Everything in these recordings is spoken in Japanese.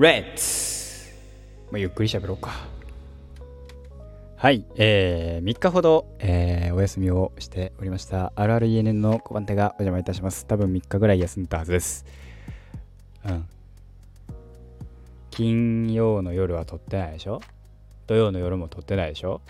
レッツまあ、ゆっくり喋ろうか。はい、えー、3日ほど、えー、お休みをしておりました。あるある ENN の小番手がお邪魔いたします。多分3日ぐらい休んだはずです。うん。金曜の夜は撮ってないでしょ？土曜の夜も撮ってないでしょ？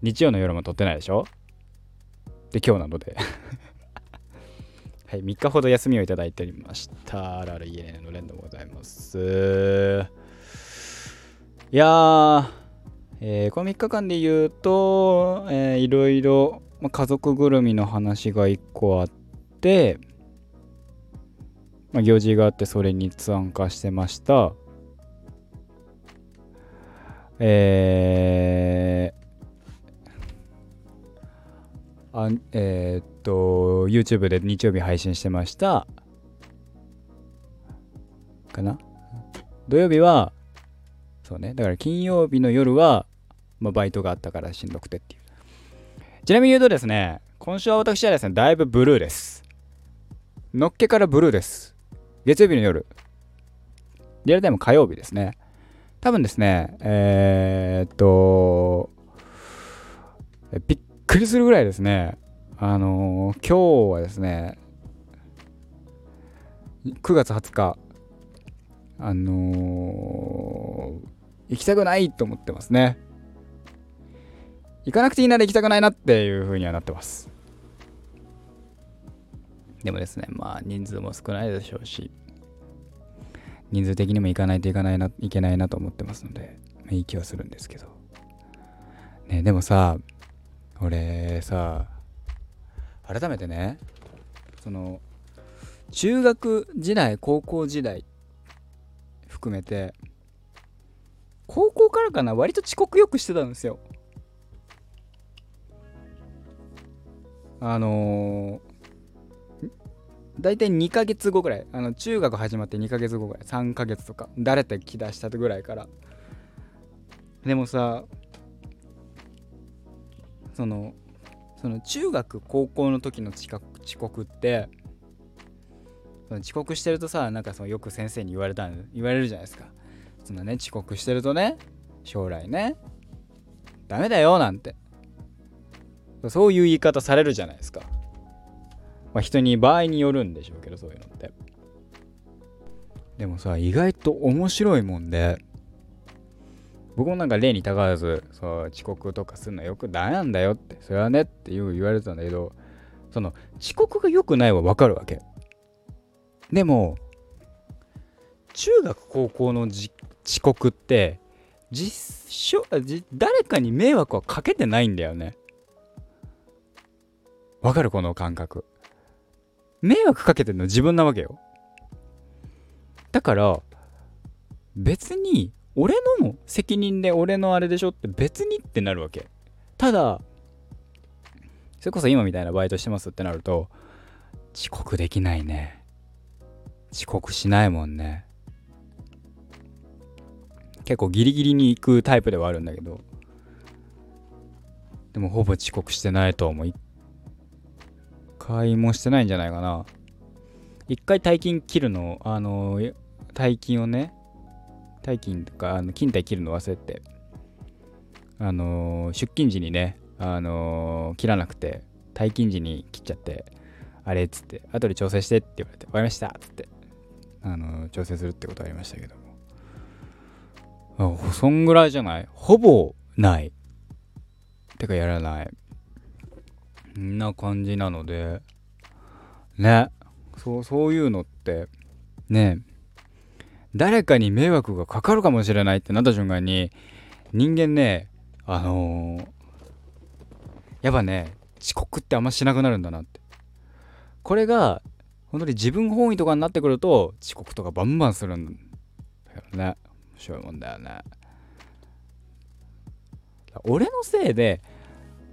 日曜の夜も撮ってないでしょ？で、今日なのではい、3日ほど休みをいただいておりました。あるある ENN の連でございます。いやー、えー、この3日間で言うと、えー、いろいろ、まあ、家族ぐるみの話が1個あって、まあ、行事があってそれに参加してました。えー、あえー、っと、YouTube で日曜日配信してました。かな？土曜日はそうね。だから金曜日の夜は、まあ、バイトがあったからしんどくてっていう。ちなみに言うとですね、今週は私はですね、だいぶブルーです。のっけからブルーです。月曜日の夜。リアルタイム火曜日ですね。多分ですね、えー、っと、びっくりするぐらいですね、あのー、今日はですね、9月20日、あのー、行きたくないと思ってますね。行かなくていいなら行きたくないなっていう風にはなってます。でもですね、まあ人数も少ないでしょうし、人数的にも行かないといかないな、いけないなと思ってますので、まあ、いい気はするんですけど。ね、でもさ、俺さ、改めてね、その、中学時代、高校時代含めて、高校からかな割と遅刻よくしてたんですよ。あのー、大体2ヶ月後ぐらいあの中学始まって2ヶ月後ぐらい3ヶ月とか誰って来だしたぐらいから。でもさそのその中学高校の時の遅刻ってその遅刻してるとさなんかそのよく先生に言われた言われるじゃないですか。そんなね遅刻してるとね将来ねダメだよなんて。そういう言い方されるじゃないですか。まあ人に場合によるんでしょうけどそういうのって。でもさ意外と面白いもんで僕もなんか例にたがわずそう遅刻とかするのよくダメなんだよってそれはねって言われてたんだけどその遅刻が良くないはわかるわけ。でも中学高校の遅刻って実証誰かに迷惑はかけてないんだよね。わかる？この感覚。迷惑かけてるの自分なわけよ。だから別に俺の責任で俺のあれでしょって別にってなるわけ。ただそれこそ今みたいなバイトしてますってなると遅刻できないね。遅刻しないもんね。結構ギリギリに行くタイプではあるんだけど。でもほぼ遅刻してないと思う。一回もしてないんじゃないかな。一回大金切るのあの大金をね大金とかあの勤怠切るの忘れてあの出勤時にねあの切らなくて退勤時に切っちゃってあれっつって後で調整してって言われて分かりましたっつってあの調整するってことありましたけどもそんぐらいじゃない？ほぼない。てかやらない。んな感じなので、ね。そう、そういうのって、ね。誰かに迷惑がかかるかもしれないってなった瞬間に、人間ね、あのー、やっぱね、遅刻ってあんましなくなるんだなって。これが、本当に自分本位とかになってくると、遅刻とかバンバンするんだよね面。白いもんだよね俺のせいで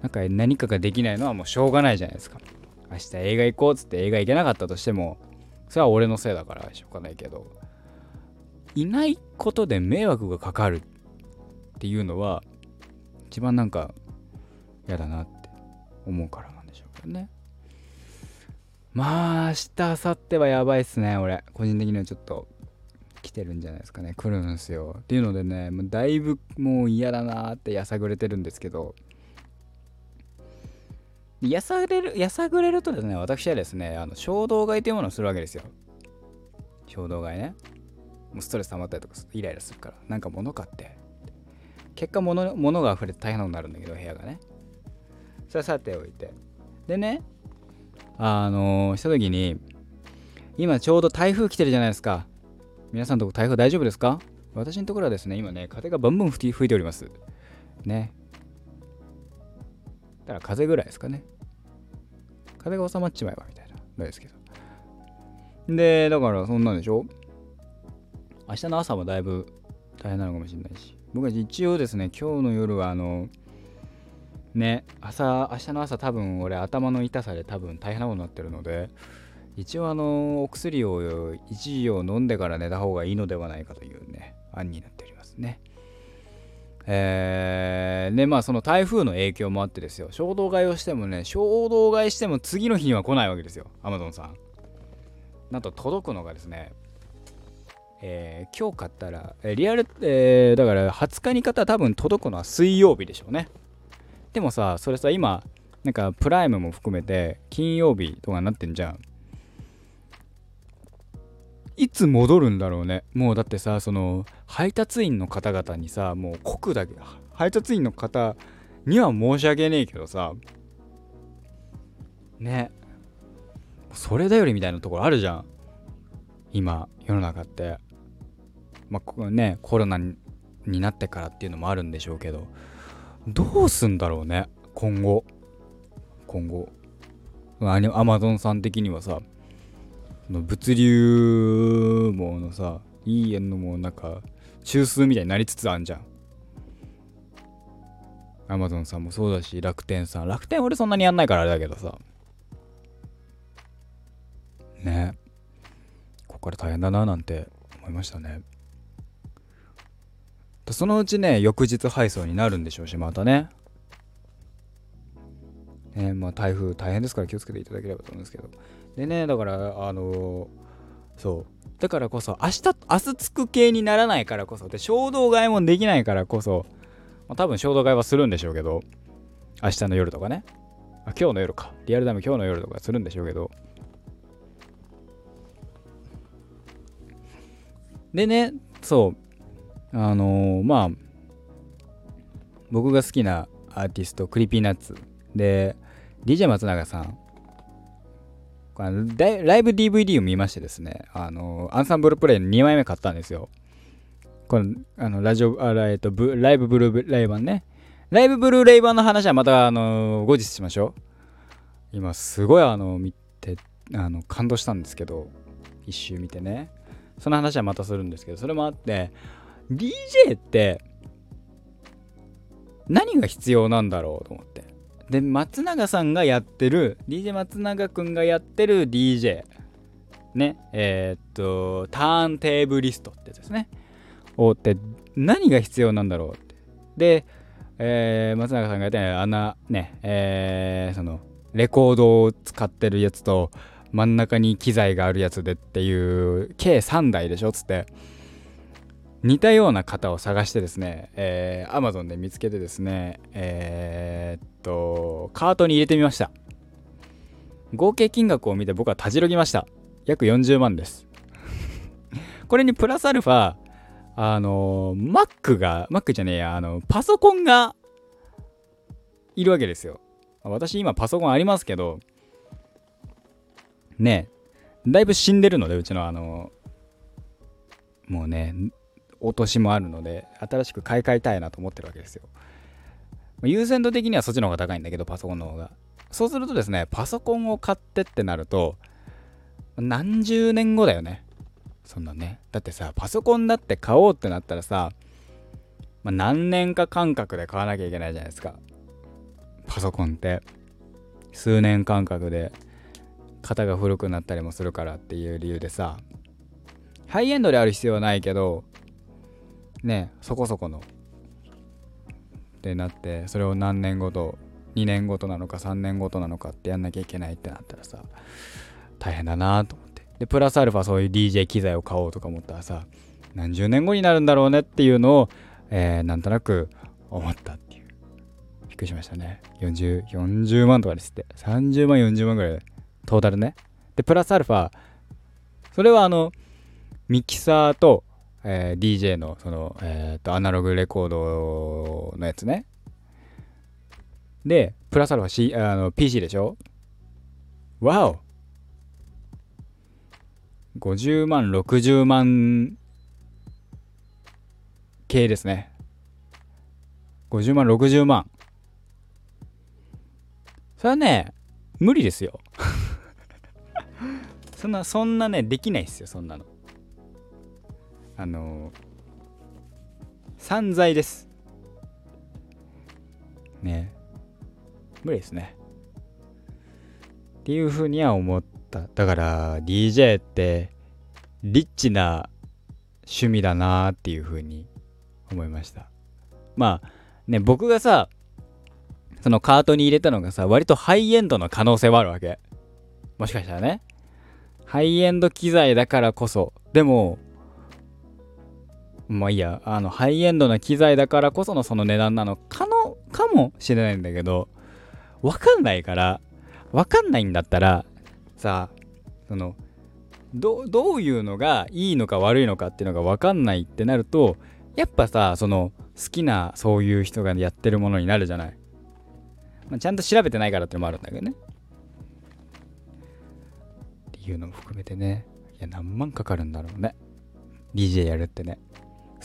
なんか何かができないのはもうしょうがないじゃないですか明日映画行こうっつって映画行けなかったとしてもそれは俺のせいだからしょうがないけどいないことで迷惑がかかるっていうのは一番なんか嫌だなって思うからなんでしょうけどね。まあ明日明後日はやばいっすね俺。個人的にはちょっと来てるんじゃないですかね。来るんすよ。っていうのでねもうだいぶもう嫌だなってやさぐれてるんですけど。やさぐれるやさぐれるとですね私はですねあの衝動買いというものをするわけですよ。衝動買いね。もうストレス溜まったりとかイライラするからなんか物買って。結果物物が溢れて大変なことになるんだけど部屋がね。それさておいて。でねあのー、した時に今ちょうど台風来てるじゃないですか。皆さんとこ台風大丈夫ですか？私のところはですね今ね風がバンバン吹いております。ね。だから風ぐらいですかね。風が収まっちまえばみたいなのですけど。でだからそんなんでしょ？明日の朝もだいぶ大変なのかもしれないし僕は一応ですね今日の夜はあのね朝明日の朝多分俺頭の痛さで多分大変なことになってるので一応あのお薬を一時を飲んでから寝た方がいいのではないかというね案になっておりますね。えー、でまあその台風の影響もあってですよ衝動買いをしてもね衝動買いしても次の日には来ないわけですよアマゾンさん。なんと届くのがですねえー、今日買ったら、えリアル、えー、だから20日に買ったら多分届くのは水曜日でしょうね。でもさ、それさ、今、なんかプライムも含めて金曜日とかになってんじゃん。いつ戻るんだろうね。もうだってさ、その配達員の方々にさ、もう国だけ、配達員の方には申し訳ねえけどさ、ね。それだよりみたいなところあるじゃん。今、世の中って。まあね、コロナになってからっていうのもあるんでしょうけど、どうすんだろうね、今後。今後。アマゾンさん的にはさ、物流網のさいい縁のもうなんか中枢みたいになりつつあんじゃん。アマゾンさんもそうだし楽天さん。楽天俺そんなにやんないからあれだけどさ。ね。ここから大変だななんて思いましたね。そのうちね翌日配送になるんでしょうしまたねねまあ台風大変ですから気をつけていただければと思うんですけどでね、だから、あのー、そう。だからこそ、明日、明日つく系にならないからこそ、で、衝動買いもできないからこそ、まあ、多分衝動買いはするんでしょうけど、明日の夜とかね。あ、今日の夜か。リアルタイム今日の夜とかするんでしょうけど。でね、そう。あのー、まあ、僕が好きなアーティスト、 Creepy Nuts。で、DJ 松永さんライブ DVD を見ましてですね、あの、 Ensemble Play の2枚目買ったんですよ。この、あの、ラジオ、あえっと、ライブブルーレイ版ね。ライブブルーレイ版の話はまた、あの、後日しましょう。今、すごい、あの、見て、あの、感動したんですけど、一周見てね。その話はまたするんですけど、それもあって、DJ って、何が必要なんだろうと思って。で松永さんがやってる DJ 松永くんがやってる DJ ねえー、っとターンテーブリストってですね。をって何が必要なんだろうって。で、えー、松永さんがやってるあんなねえー、そのレコードを使ってるやつと真ん中に機材があるやつでっていう計3台でしょっつって。似たような方を探してですね、えー、Amazon で見つけてですね、えー、っと、カートに入れてみました。合計金額を見て僕はたじろぎました。約40万です。これにプラスアルファ、あの、Mac が、Mac じゃねえや、あの、パソコンがいるわけですよ。私今パソコンありますけど、ねだいぶ死んでるので、うちのあの、もうね、落としもあるので新しく買い替えたいなと思ってるわけですよ。優先度的にはそっちの方が高いんだけどパソコンの方が。そうするとですねパソコンを買ってってなると何十年後だよね。そんなね。だってさパソコンだって買おうってなったらさ、まあ、何年か間隔で買わなきゃいけないじゃないですか。パソコンって。数年間隔で型が古くなったりもするからっていう理由でさハイエンドである必要はないけどねそこそこのってなってそれを何年ごと2年ごとなのか3年ごとなのかってやんなきゃいけないってなったらさ大変だなと思ってでプラスアルファそういう DJ 機材を買おうとか思ったらさ何十年後になるんだろうねっていうのを、えー、なんとなく思ったっていう。びっくりしましたね。40、40万とかですって。30万、40万ぐらいトータルね。で、プラスアルファ、それはあの、ミキサーと、えー、DJ の、その、え、ー、と、アナログレコードのやつね。で、プラスアルファ、C、あの PC でしょ？わお50万、60万系ですね。50万、60万。それはね、無理ですよ。そんな、そんなね、できないっすよ、そんなの。あの散財です。ね。無理ですね。っていうふうには思った。だから DJ ってリッチな趣味だなっていうふうに思いました。まあね、僕がさ、そのカートに入れたのがさ、割とハイエンドの可能性はあるわけ。もしかしたらね。ハイエンド機材だからこそ。でも、まあいいや、あの、ハイエンドな機材だからこそのその値段なのかの、かもしれないんだけど、わかんないから、わかんないんだったら、さあ、その、どどういうのがいいのか悪いのかっていうのがわかんないってなると、やっぱさ、その、好きなそういう人がやってるものになるじゃない。まあ、ちゃんと調べてないからってのもあるんだけどね。っていうのも含めてね、いや、何万かかるんだろうね。DJ やるってね。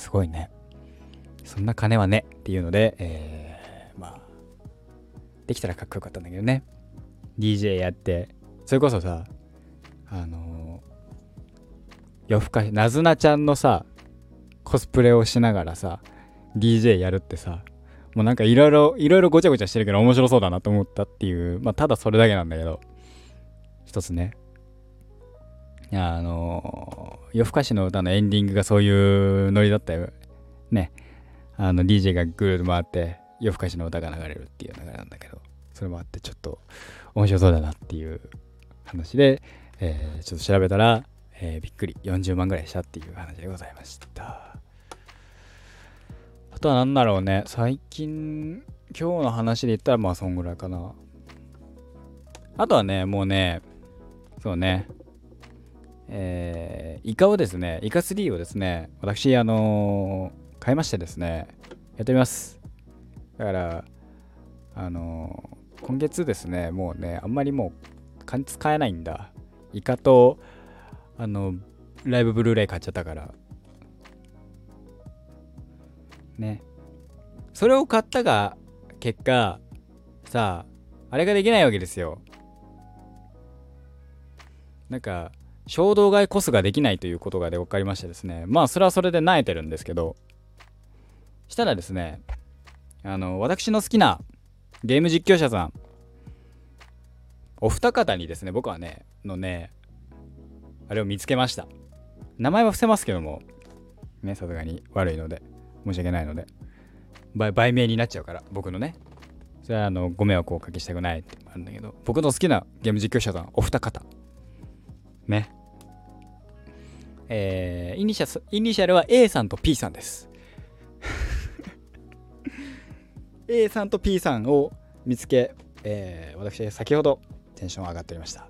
すごいね。そんな金はねっていうので、えー、まあ、できたらかっこよかったんだけどね。DJ やって、それこそさ、あのー、夜更かし、なずなちゃんのさ、コスプレをしながらさ、DJ やるってさ、もうなんかいろいろ、いろいろごちゃごちゃしてるけど面白そうだなと思ったっていう、まあただそれだけなんだけど、一つね、あの夜更かしの歌のエンディングがそういうノリだったよ。ね。あの DJ がぐるぐる回って夜更かしの歌が流れるっていう流れなんだけど、それもあってちょっと面白そうだなっていう話で、えー、ちょっと調べたら、えー、びっくり40万ぐらいしたっていう話でございました。あとは何だろうね。最近、今日の話で言ったらまあそんぐらいかな。あとはね、もうね、そうね、えー、イカをですね、イカ3をですね、私、あのー、買いましてですね、やってみます。だから、あのー、今月ですね、もうね、あんまりもう、使えないんだ。イカと、あの、ライブブルーレイ買っちゃったから。ね。それを買ったが結果、さあ、あれができないわけですよ。なんか、衝動買いコスができないということがで分かりましてですね。まあそれはそれで慣れてるんですけど。したらですねあの私の好きなゲーム実況者さんお二方にですね僕はねのねあれを見つけました。名前は伏せますけどもねさすがに悪いので申し訳ないので売名になっちゃうから僕のねそれはあのご迷惑をおかけしたくないってあるんだけど僕の好きなゲーム実況者さんお二方。ね。えー、イニシャイニシャルは A さんと P さんです。A さんと P さんを見つけ、えー、私先ほどテンション上がっておりました。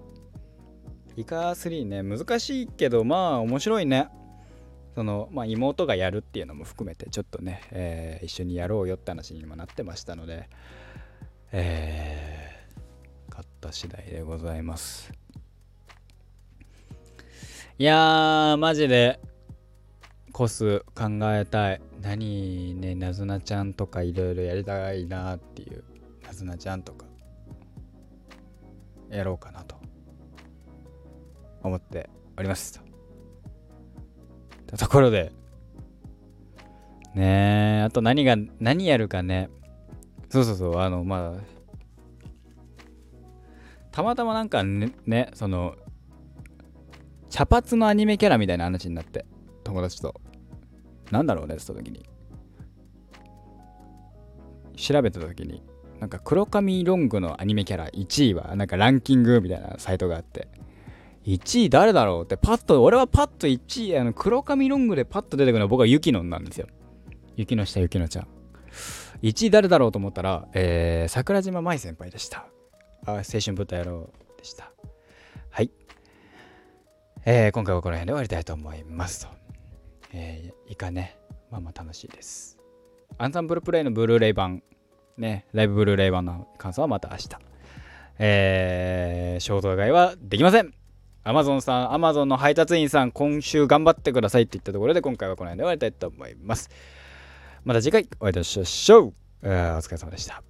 イカ3ね、難しいけど、まあ面白いね。その、まあ妹がやるっていうのも含めて、ちょっとね、えー、一緒にやろうよって話にもなってましたので、えー、買った次第でございます。いやー、マジで、コス考えたい。何ね、なずなちゃんとかいろいろやりたいなっていう。なずなちゃんとか、やろうかなと、思っております。とところで、ねえ、あと何が、何やるかね。そうそうそう、あの、まあ、たまたまなんかね、ねその、茶髪のアニメキャラみたいな話になって友達と。なんだろうねって言った時に。調べた時になんか黒髪ロングのアニメキャラ1位はなんかランキングみたいなサイトがあって1位誰だろうってパッと俺はパッと1位あの黒髪ロングでパッと出てくるのは僕はユキノンなんですよ。雪の下雪のちゃん。1位誰だろうと思ったら、えー、桜島舞先輩でした。あ青春豚野郎でした。えー、今回はこの辺で終わりたいと思いますとえー、いかねまあまあ楽しいですアンサンブルプレイのブルーレイ版ねライブブルーレイ版の感想はまた明日えー、衝動買いはできませんアマゾンさん、アマゾンの配達員さん、今週頑張ってくださいって言ったところで、今回はこの辺で終わりたいと思います。また次回お会いいたしましょう。お疲れ様でした。